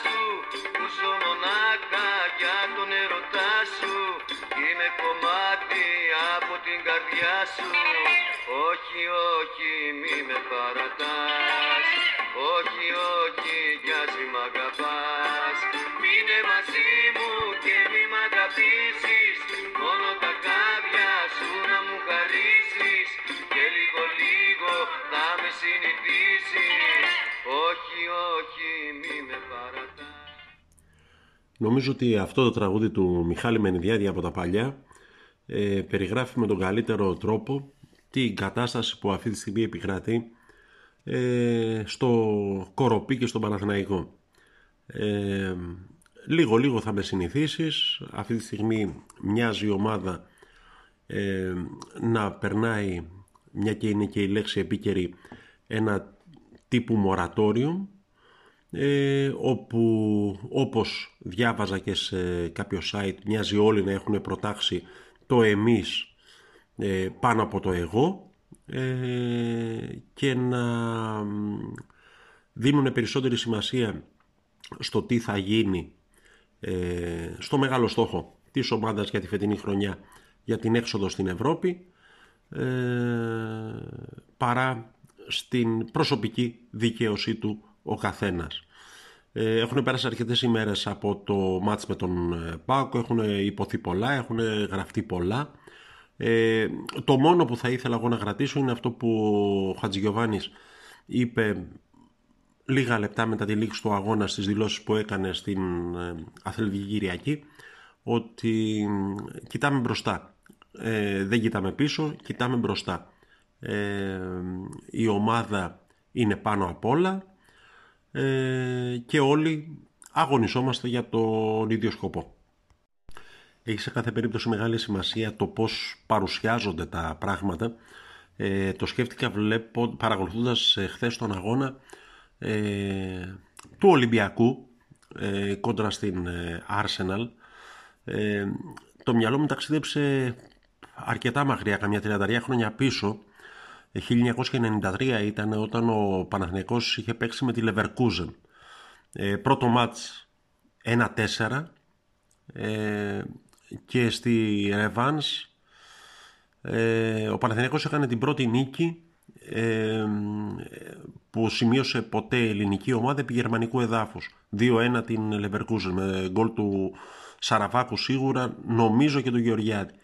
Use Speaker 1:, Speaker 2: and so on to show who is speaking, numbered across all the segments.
Speaker 1: σου που ζω μονάχα για τον ερωτά σου. Είμαι κομμάτι από την καρδιά σου. Όχι, όχι, μη με παρατάς. Όχι, όχι, κι ας μ' αγαπάς. Μείνε μαζί μου
Speaker 2: Νομίζω ότι αυτό το τραγούδι του Μιχάλη Μενιδιάδη από τα παλιά ε, περιγράφει με τον καλύτερο τρόπο την κατάσταση που αυτή τη στιγμή επικρατεί ε, στο Κοροπή και στον Παναθηναϊκό. Ε, λίγο λίγο θα με συνηθίσεις. Αυτή τη στιγμή μοιάζει η ομάδα ε, να περνάει, μια και είναι και η λέξη επίκαιρη, ένα τύπου μορατόριο ε, όπου όπως διάβαζα και σε κάποιο site μοιάζει όλοι να έχουν προτάξει το εμείς ε, πάνω από το εγώ ε, και να δίνουν περισσότερη σημασία στο τι θα γίνει ε, στο μεγάλο στόχο της ομάδας για τη φετινή χρονιά για την έξοδο στην Ευρώπη παρά στην προσωπική δικαίωσή του ο καθένας. Ε, έχουν πέρασει αρκετές ημέρες από το μάτς με τον ε, Πάκο, έχουν υποθεί πολλά, έχουν γραφτεί πολλά. Ε, το μόνο που θα ήθελα εγώ να κρατήσω είναι αυτό που ο Χατζηγιοβάνης είπε λίγα λεπτά μετά τη λήξη του αγώνα στις δηλώσεις που έκανε στην ε, Αθλητική Κυριακή ότι κοιτάμε μπροστά. Ε, δεν κοιτάμε πίσω, κοιτάμε μπροστά. Ε, η ομάδα είναι πάνω απ' όλα ε, και όλοι αγωνιζόμαστε για τον ίδιο σκοπό. Έχει σε κάθε περίπτωση μεγάλη σημασία το πώς παρουσιάζονται τα πράγματα. Ε, το σκέφτηκα βλέπω, παρακολουθώντας ε, χθες τον αγώνα ε, του Ολυμπιακού ε, κόντρα στην Arsenal. το μυαλό μου ταξίδεψε αρκετά μακριά, καμιά 33 χρόνια πίσω 1993 ήταν όταν ο Παναθηναϊκός είχε παίξει με τη Leverkusen. Ε, πρώτο μάτς 1-4 ε, και στη Revans ε, ο Παναθηναϊκός έκανε την πρώτη νίκη ε, που σημείωσε ποτέ ελληνική ομάδα επί γερμανικού εδάφους. 2-1 την Leverkusen με γκολ του Σαραβάκου σίγουρα, νομίζω και του Γεωργιάδη.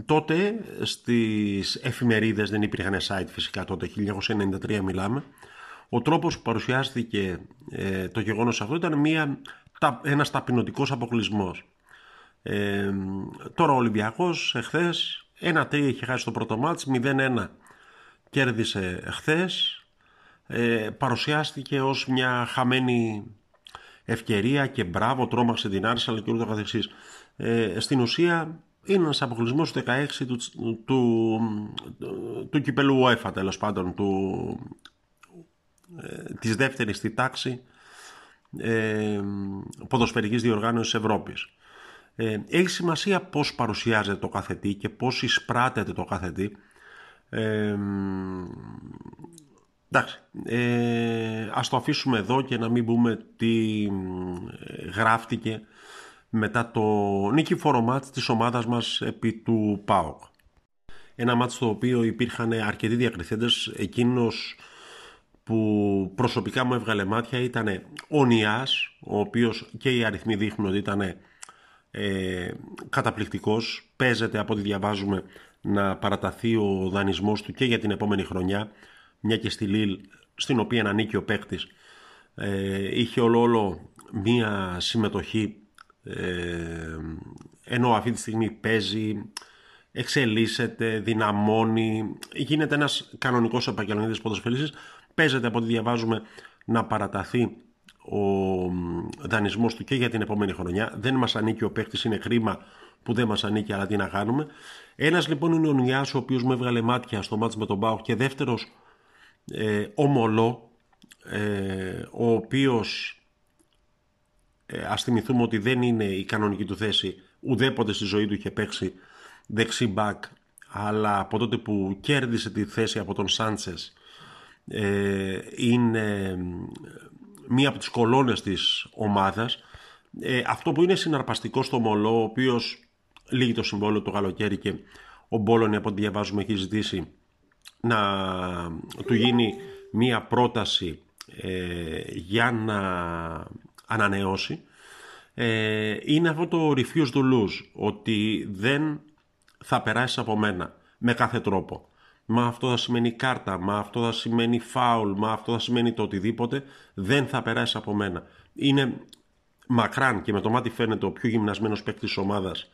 Speaker 2: Ε, τότε στις εφημερίδες δεν υπήρχαν site φυσικά τότε 1993 μιλάμε. Ο τρόπος που παρουσιάστηκε ε, το γεγονός αυτό ήταν μια, τα, ένας ταπεινωτικός αποκλεισμός. Ε, τώρα ο Ολυμπιακός εχθές ένα τρία είχε χάσει το πρώτο μάτς 0-1 κέρδισε εχθές ε, παρουσιάστηκε ως μια χαμένη ευκαιρία και μπράβο τρόμαξε την Άρσαλ και ούτω καθεξής. Ε, στην ουσία είναι ένας αποκλεισμός του 16 του, του, του, κυπέλου UEFA τέλος πάντων του, ε, της δεύτερης στη τάξη ε, ποδοσφαιρικής διοργάνωσης Ευρώπης. Ε, έχει σημασία πώς παρουσιάζεται το κάθε τι και πώς εισπράτεται το κάθε τι. Ε, εντάξει, ε, ας το αφήσουμε εδώ και να μην πούμε τι ε, γράφτηκε μετά το νίκη μάτς της ομάδας μας επί του ΠΑΟΚ. Ένα μάτς στο οποίο υπήρχαν αρκετοί διακριθέντες. Εκείνος που προσωπικά μου έβγαλε μάτια ήταν ο Νιάς, ο οποίος και οι αριθμοί δείχνουν ότι ήταν ε, καταπληκτικός. Παίζεται από ό,τι διαβάζουμε να παραταθεί ο δανεισμός του και για την επόμενη χρονιά, μια και στη Λίλ, στην οποία ανήκει ο παίκτης, ε, είχε ολόλο μία συμμετοχή ε, ενώ αυτή τη στιγμή παίζει, εξελίσσεται, δυναμώνει, γίνεται ένας κανονικός επαγγελματίας ποδοσφαιριστής, παίζεται από ό,τι διαβάζουμε να παραταθεί ο δανεισμός του και για την επόμενη χρονιά. Δεν μας ανήκει ο παίχτης, είναι κρίμα που δεν μας ανήκει, αλλά τι να κάνουμε. Ένας λοιπόν είναι ο Νιάς, ο οποίος με έβγαλε μάτια στο μάτς με τον Μπάουκ και δεύτερος ε, ο Μολό, ε, ο οποίος ε, ας θυμηθούμε ότι δεν είναι η κανονική του θέση ουδέποτε στη ζωή του είχε παίξει δεξί μπακ αλλά από τότε που κέρδισε τη θέση από τον Σάντσες ε, είναι μία από τις κολόνες της ομάδας. Ε, αυτό που είναι συναρπαστικό στο Μολό, ο οποίος λύγει το συμβόλαιο το καλοκαίρι και ο Μπόλωνη από ό,τι διαβάζουμε έχει ζητήσει να του γίνει μία πρόταση ε, για να ανανεώσει ε, είναι αυτό το refuse to lose ότι δεν θα περάσεις από μένα με κάθε τρόπο. Μα αυτό θα σημαίνει κάρτα, μα αυτό θα σημαίνει φάουλ, μα αυτό θα σημαίνει το οτιδήποτε δεν θα περάσεις από μένα. Είναι μακράν και με το μάτι φαίνεται ο πιο γυμνασμένος παίκτης της ομάδας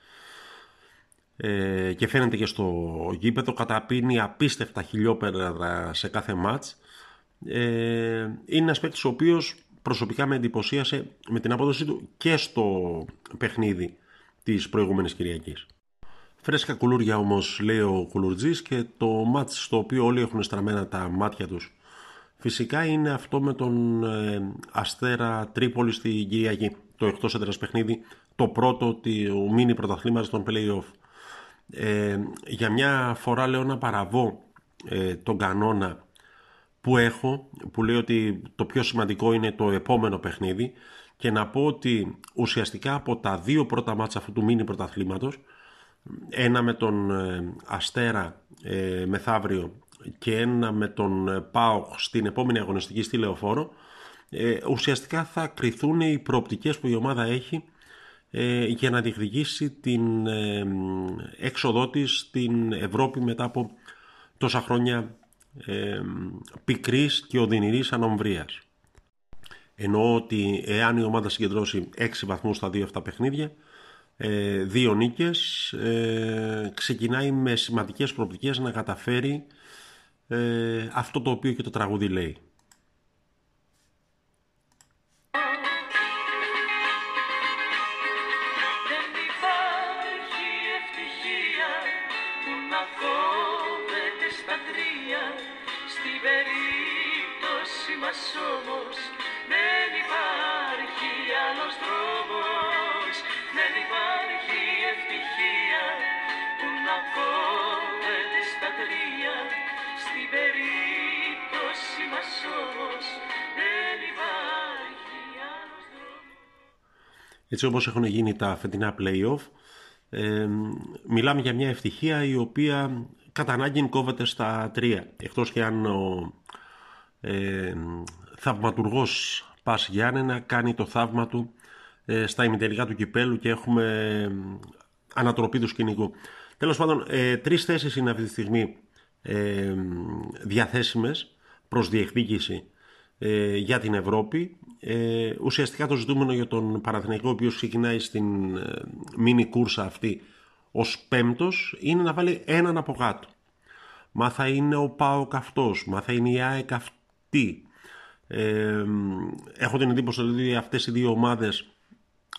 Speaker 2: ε, και φαίνεται και στο γήπεδο καταπίνει απίστευτα χιλιόπερα σε κάθε μάτς. Ε, είναι ένας παίκτης ο οποίος προσωπικά με εντυπωσίασε με την απόδοσή του και στο παιχνίδι της προηγούμενης Κυριακής. Φρέσκα κουλούρια όμως λέει ο Κουλουρτζής και το μάτς στο οποίο όλοι έχουν στραμμένα τα μάτια τους. Φυσικά είναι αυτό με τον ε, Αστέρα Τρίπολη στη Κυριακή. Το εκτός έδρας παιχνίδι το πρώτο του μίνι πρωταθλήματος των play-off. Ε, για μια φορά λέω να παραβώ ε, τον κανόνα που έχω, που λέει ότι το πιο σημαντικό είναι το επόμενο παιχνίδι και να πω ότι ουσιαστικά από τα δύο πρώτα μάτσα αυτού του μίνι πρωταθλήματος, ένα με τον ε, Αστέρα ε, μεθαύριο και ένα με τον ε, ΠΑΟΚ στην επόμενη αγωνιστική στη Λεωφόρο, ε, ουσιαστικά θα κριθούν οι προοπτικές που η ομάδα έχει ε, για να διεκδικήσει την ε, έξοδό της στην Ευρώπη μετά από τόσα χρόνια ε, πικρής και οδυνηρής ανομβρίας. Εννοώ ότι εάν η ομάδα συγκεντρώσει 6 βαθμούς στα δύο αυτά παιχνίδια, ε, δύο νίκες, ε, ξεκινάει με σημαντικές προοπτικές να καταφέρει ε, αυτό το οποίο και το τραγούδι λέει. Έτσι όπως έχουν γίνει τα φετινά play-off, ε, μιλάμε για μια ευτυχία η οποία κατά ανάγκη κόβεται στα τρία. Εκτός και αν ο ε, θαυματουργός Πας Γιάννενα κάνει το θαύμα του ε, στα ημιτελικά του κυπέλου και έχουμε ανατροπή του σκηνικού. Τέλος πάντων, ε, τρεις θέσεις είναι αυτή τη στιγμή ε, διαθέσιμες προς διεκδίκηση ε, για την Ευρώπη. Ε, ουσιαστικά το ζητούμενο για τον Παναθηναϊκό, ο οποίος ξεκινάει στην ε, μίνι κούρσα αυτή ως πέμπτος, είναι να βάλει έναν από κάτω. Μα θα είναι ο ΠΑΟΚ αυτός, μα θα είναι η ΑΕΚ αυτή. Ε, έχω την εντύπωση ότι αυτές οι δύο ομάδες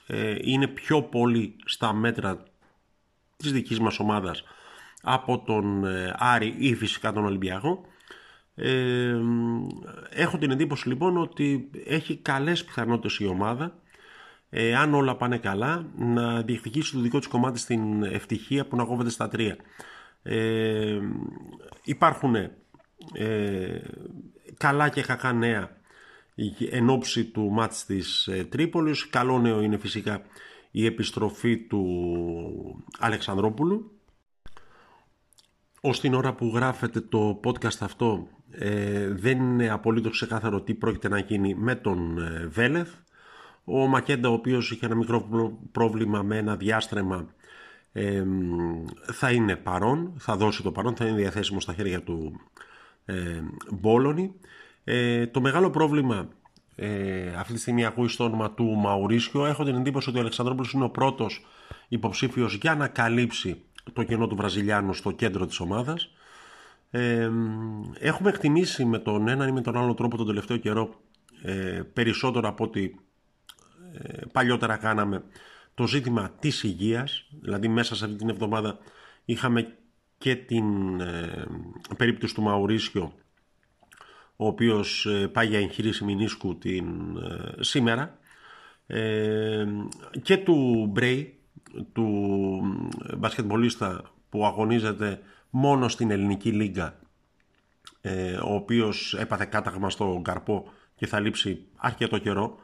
Speaker 2: ε, είναι πιο πολύ στα μέτρα της δικής μας ομάδας από τον ε, Άρη ή φυσικά τον Ολυμπιακό ε, έχω την εντύπωση λοιπόν ότι έχει καλές πιθανότητες η ομάδα ε, αν όλα πάνε καλά να διεκδικήσει το δικό της κομμάτι στην ευτυχία που να κόβεται στα τρία. Ε, υπάρχουν ε, καλά και κακά νέα εν ώψη του μάτς της ε, Τρίπολης. Καλό νέο είναι φυσικά η επιστροφή του Αλεξανδρόπουλου. Ως την ώρα που γράφεται το podcast αυτό ε, δεν είναι απολύτως ξεκάθαρο τι πρόκειται να γίνει με τον ε, Βέλεθ. Ο Μακέντα, ο οποίος είχε ένα μικρό πρόβλημα με ένα διάστρεμα, ε, θα είναι παρόν, θα δώσει το παρόν, θα είναι διαθέσιμο στα χέρια του ε, Μπόλωνη. Ε, το μεγάλο πρόβλημα ε, αυτή τη στιγμή ακούει στο όνομα του Μαουρίσιο. Έχω την εντύπωση ότι ο Αλεξανδρόπουλος είναι ο πρώτος υποψήφιος για να καλύψει το κενό του Βραζιλιάνου στο κέντρο της ομάδας έχουμε εκτιμήσει με τον έναν ή με τον άλλο τρόπο τον τελευταίο καιρό ε, περισσότερο από ό,τι ε, παλιότερα κάναμε το ζήτημα της υγείας. Δηλαδή μέσα σε αυτή την εβδομάδα είχαμε και την ε, περίπτωση του Μαουρίσιο ο οποίος ε, πάει για εγχείρηση μηνίσκου την, σήμερα. Και του Μπρέι του μπασκετμπολίστα που αγωνίζεται μόνο στην ελληνική λίγα ε, ο οποίος έπαθε κάταγμα στο καρπό και θα λείψει αρκετό καιρό.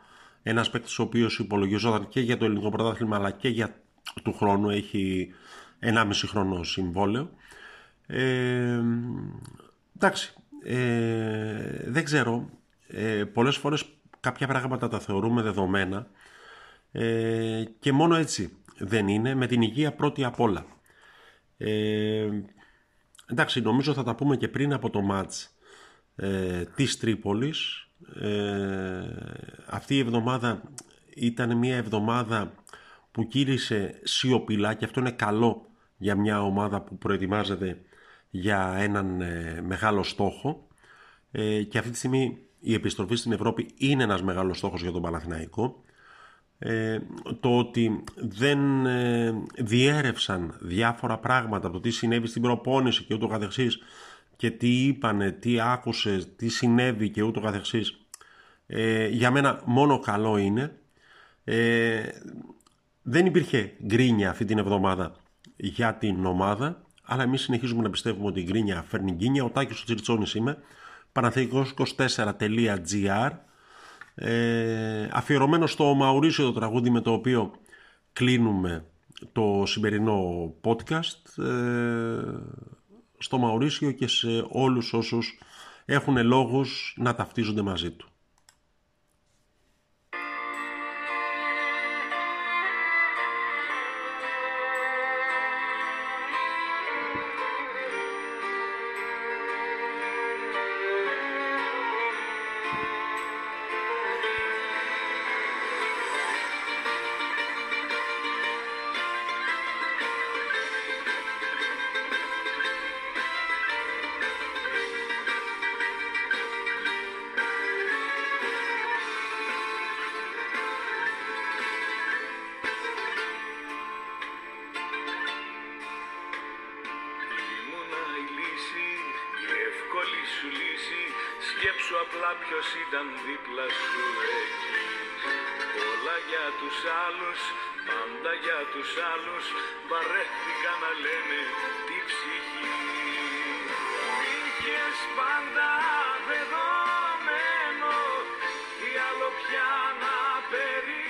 Speaker 2: Ένας παίκτης ο οποίος υπολογιζόταν και για το ελληνικό πρωτάθλημα αλλά και για του χρόνου έχει 1,5 χρόνο συμβόλαιο. Ε, εντάξει, ε, δεν ξέρω. Ε, πολλές φορές κάποια πράγματα τα θεωρούμε δεδομένα ε, και μόνο έτσι δεν είναι με την υγεία πρώτη απ' όλα. Ε, εντάξει, νομίζω θα τα πούμε και πριν από το μάτς ε, της Τρίπολης. Ε, αυτή η εβδομάδα ήταν μια εβδομάδα που κύρισε σιωπηλά και αυτό είναι καλό για μια ομάδα που προετοιμάζεται για έναν ε, μεγάλο στόχο ε, και αυτή τη στιγμή η επιστροφή στην Ευρώπη είναι ένας μεγάλος στόχος για τον Παναθηναϊκό ε, το ότι δεν ε, διέρευσαν διάφορα πράγματα από το τι συνέβη στην προπόνηση και ούτω καθεξής και τι είπανε, τι άκουσε, τι συνέβη και ούτω καθεξής ε, για μένα μόνο καλό είναι. Ε, δεν υπήρχε γκρίνια αυτή την εβδομάδα για την ομάδα αλλά εμείς συνεχίζουμε να πιστεύουμε ότι η γκρίνια φέρνει γκίνια. Ο Τάκης ο Τσιριτσόνης είμαι. Παναθηναϊκός24.gr ε, αφιερωμένο στο Μαουρίσιο το τραγούδι με το οποίο κλείνουμε το σημερινό podcast ε, στο Μαουρίσιο και σε όλους όσους έχουν λόγους να ταυτίζονται μαζί του.
Speaker 3: όλη σου λύση Σκέψου απλά ποιος ήταν δίπλα σου έχει. Όλα για τους άλλους, πάντα για τους άλλους Βαρέθηκα να λένε τη ψυχή Είχες πάντα δεδομένο Τι άλλο πια να περιμένεις